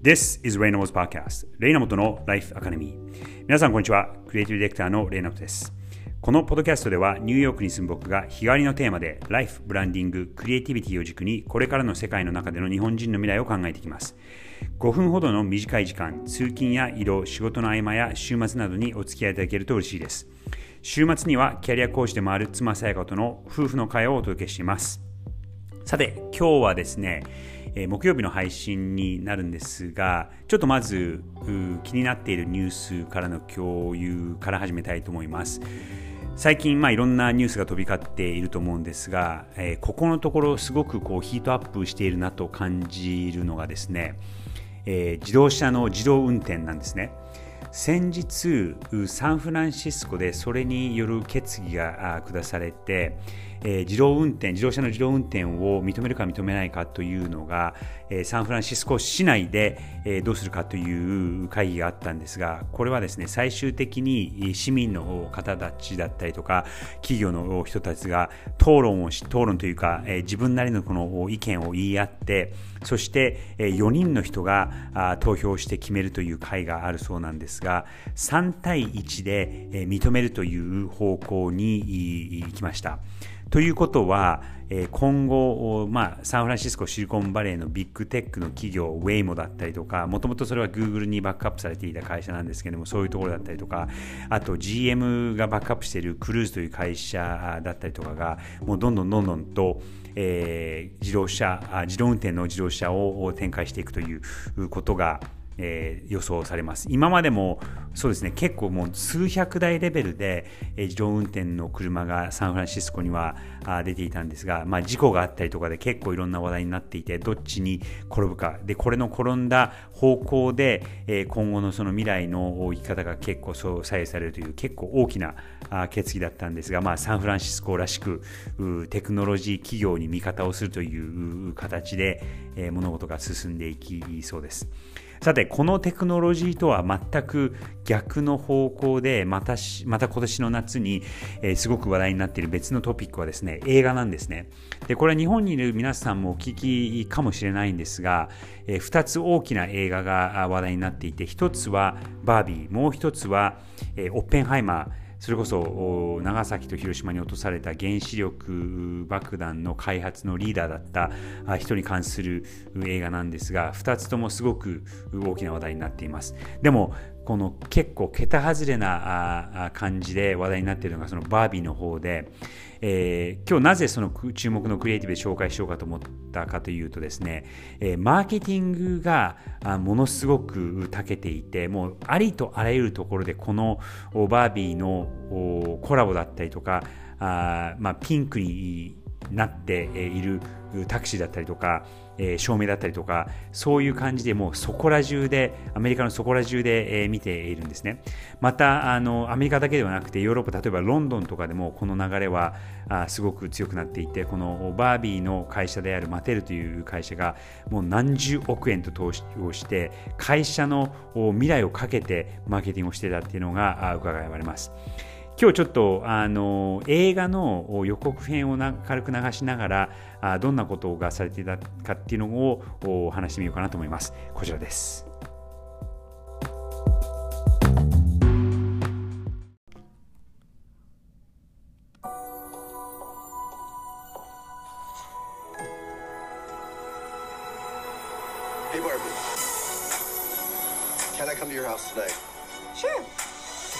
This is レイナモト Podcast レイナモトの Life Academy. 皆さんこんにちは。クリエイティブディレクターのレイナモトです。このポッドキャストではニューヨークに住む僕が日替わりのテーマでライフ、ブランディング、クリエイティビティを軸にこれからの世界の中での日本人の未来を考えていきます。5分ほどの短い時間通勤や移動、仕事の合間や週末などにお付き合いいただけると嬉しいです。週末にはキャリア講師でもある妻さやかとの夫婦の会をお届けしています。さて今日はですねえ、木曜日の配信になるんですがちょっとまず気になっているニュースからの共有から始めたいと思います。最近、まあ、いろんなニュースが飛び交っていると思うんですが、えー、ここのところすごくこうヒートアップしているなと感じるのがですね、えー、自動車の自動運転なんですね。先日サンフランシスコでそれによる決議が下されてえー、自動運転、自動車の自動運転を認めるか認めないかというのが、えー、サンフランシスコ市内で、えー、どうするかという会議があったんですが、これはですね、最終的に市民の方たちだったりとか、企業の人たちが討論をし、討論というか、えー、自分なりのこの意見を言い合って、そして、えー、4人の人が投票して決めるという会があるそうなんですが、3対1で、認めるという方向に行きました。ということは、今後、まあ、サンフランシスコシリコンバレーのビッグテックの企業、ウェイモだったりとか、もともとそれは Google にバックアップされていた会社なんですけども、そういうところだったりとか、あと GM がバックアップしているクルーズという会社だったりとかが、もうどんどんどんどんと、えー、自動車、自動運転の自動車を展開していくということが、えー、予想されます。今までもそうですね。結構もう数百台レベルで、えー、自動運転の車がサンフランシスコにはあ出ていたんですが、まあ、事故があったりとかで結構いろんな話題になっていてどっちに転ぶか。でこれの転んだ方向で、えー、今後のその未来の生き方が結構左右されるという結構大きなあ決議だったんですが、まあ、サンフランシスコらしくテクノロジー企業に味方をするという形で、えー、物事が進んでいきそうです。さて、このテクノロジーとは全く逆の方向で、またまた今年の夏に、えー、すごく話題になっている別のトピックはですね、映画なんですね。で、これは日本にいる皆さんもお聞きかもしれないんですが、えー、2つ大きな映画が話題になっていて、1つはバービー、もう1つは、えー、オッペンハイマー、それこそ長崎と広島に落とされた原子力爆弾の開発のリーダーだった人に関する映画なんですが2つともすごく大きな話題になっています。でもこの結構桁外れな感じで話題になっているのがそのバービーの方で、えー、今日なぜその注目のクリエイティブで紹介しようかと思ったかというとですね、えー、マーケティングがものすごく長けていてもうありとあらゆるところでこのバービーのコラボだったりとかあ、まあ、ピンクになっているタクシーだったりとか、えー、照明だったりとかそういう感じでもうそこら中でアメリカのそこら中で、えー、見ているんですねまたあのアメリカだけではなくてヨーロッパ例えばロンドンとかでもこの流れはあすごく強くなっていてこのバービーの会社であるマテルという会社がもう何十億円と投資をして会社の未来をかけてマーケティングをしていたっていうのが伺われます。今日ちょっとあの映画の予告編をな軽く流しながらあどんなことがされていたかっていうのを話してみようかなと思います。こちらです。Hey Barbie, can I come to your house today? Sure.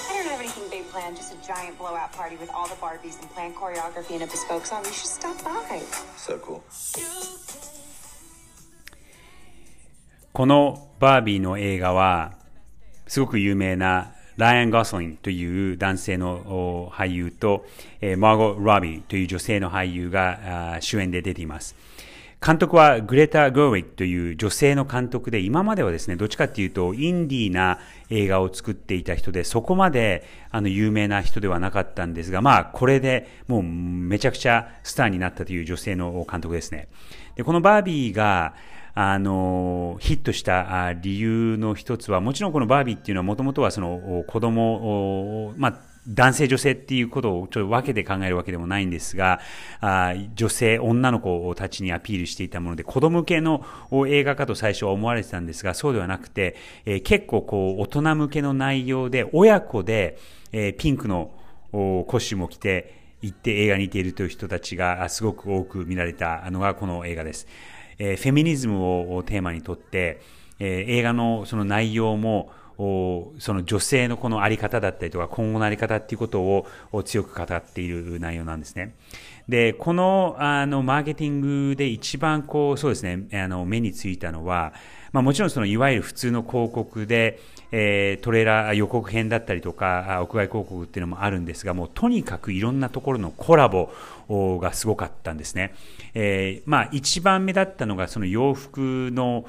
I don't have anything big planned, just a giant blowout party with all the Barbies and planned choreography and a bespoke song. You should stop by. So cool. このバービーの映画はすごく有名なライアン・ガソリンという男性の俳優と、えー、マーゴ・ロビーという女性の俳優が主演で出ています。監督はグレタ・ゴーウィックという女性の監督で、今まではですね、どっちかっていうと、インディーな映画を作っていた人で、そこまであの有名な人ではなかったんですが、まあ、これでもうめちゃくちゃスターになったという女性の監督ですね。で、このバービーが、あの、ヒットした理由の一つは、もちろんこのバービーっていうのはもともとはその子供を、まあ、男性女性っていうことをちょっと分けて考えるわけでもないんですが、あ女性、女の子たちにアピールしていたもので、子供向けの映画かと最初は思われてたんですが、そうではなくて、えー、結構こう、大人向けの内容で、親子で、えー、ピンクのコスチュームを着て、行って映画に行っているという人たちがすごく多く見られたのがこの映画です。えー、フェミニズムをテーマにとって、えー、映画のその内容もその女性のこのあり方だったりとか今後のあり方っていうことを強く語っている内容なんですね。で、このあのマーケティングで一番こうそうですね、あの目についたのは、まあ、もちろんそのいわゆる普通の広告で、えー、トレーラー予告編だったりとか屋外広告っていうのもあるんですがもうとにかくいろんなところのコラボがすごかったんですね、えー、まあ一番目だったのがその洋服の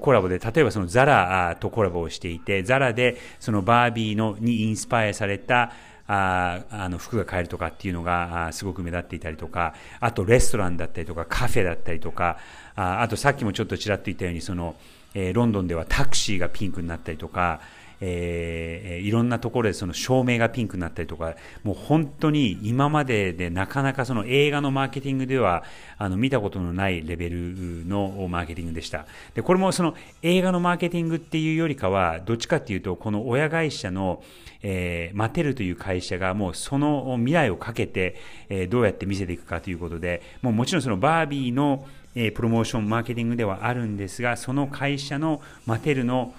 コラボで例えばそのザラとコラボをしていてザラでそのバービーのにインスパイアされたああの服が買えるとかっていうのがすごく目立っていたりとかあとレストランだったりとかカフェだったりとかああとさっきもちょっとちらっと言ったようにその、えー、ロンドンではタクシーがピンクになったりとかえー、いろんなところでその照明がピンクになったりとか、もう本当に今まででなかなかその映画のマーケティングではあの見たことのないレベルのマーケティングでした。で、これもその映画のマーケティングっていうよりかは、どっちかっていうと、この親会社の、えー、マテルという会社がもうその未来をかけて、えー、どうやって見せていくかということで、もうもちろんそのバービーのえプロモーション、マーケティングではあるんですが、その会社のマテルの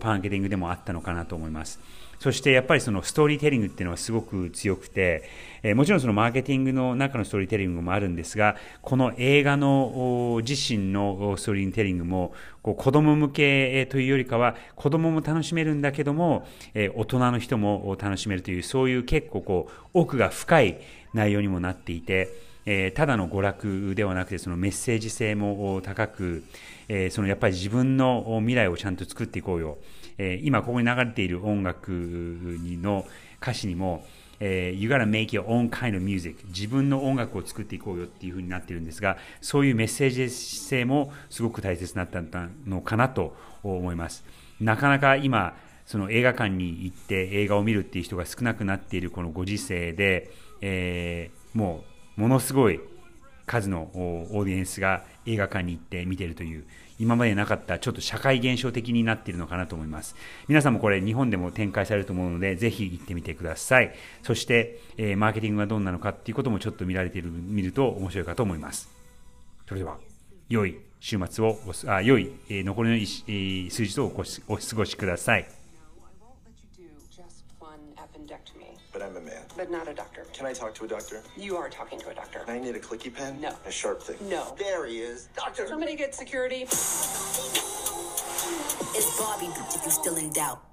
パンケティングでもあったのかなと思います。そしてやっぱりそのストーリーテリングっていうのはすごく強くて、えもちろんそのマーケティングの中のストーリーテリングもあるんですが、この映画の自身のストーリーテリングもこう子供向けというよりかは子供も楽しめるんだけども、え大人の人も楽しめるというそういう結構こう奥が深い内容にもなっていて、えただの娯楽ではなくてそのメッセージ性も高く、えそのやっぱり自分の未来をちゃんと作っていこうよ、え今ここに流れている音楽の歌詞にも、えー、You gotta make your own kind of music 自分の音楽を作っていこうよっていうふうになってるんですがそういうメッセージ性もすごく大切になったのかなと思います。なかなか今その映画館に行って映画を見るっていう人が少なくなっているこのご時世で、えー、もうものすごい数のオーディエンスが映画館に行って見てるという今までなかったちょっと社会現象的になっているのかなと思います。皆さんもこれ日本でも展開されると思うのでぜひ行ってみてください。そして、えー、マーケティングがどんなのかっていうこともちょっと見られている見ると面白いかと思います。それでは良い週末をあ良い、えー、残りの、えー、数日をお過ごしください。But I'm a man. But not a doctor. Can I talk to a doctor? You are talking to a doctor. I need a clicky pen? No. A sharp thing? No. There he is. Doctor! Somebody get security. It's Bobby, if you're still in doubt.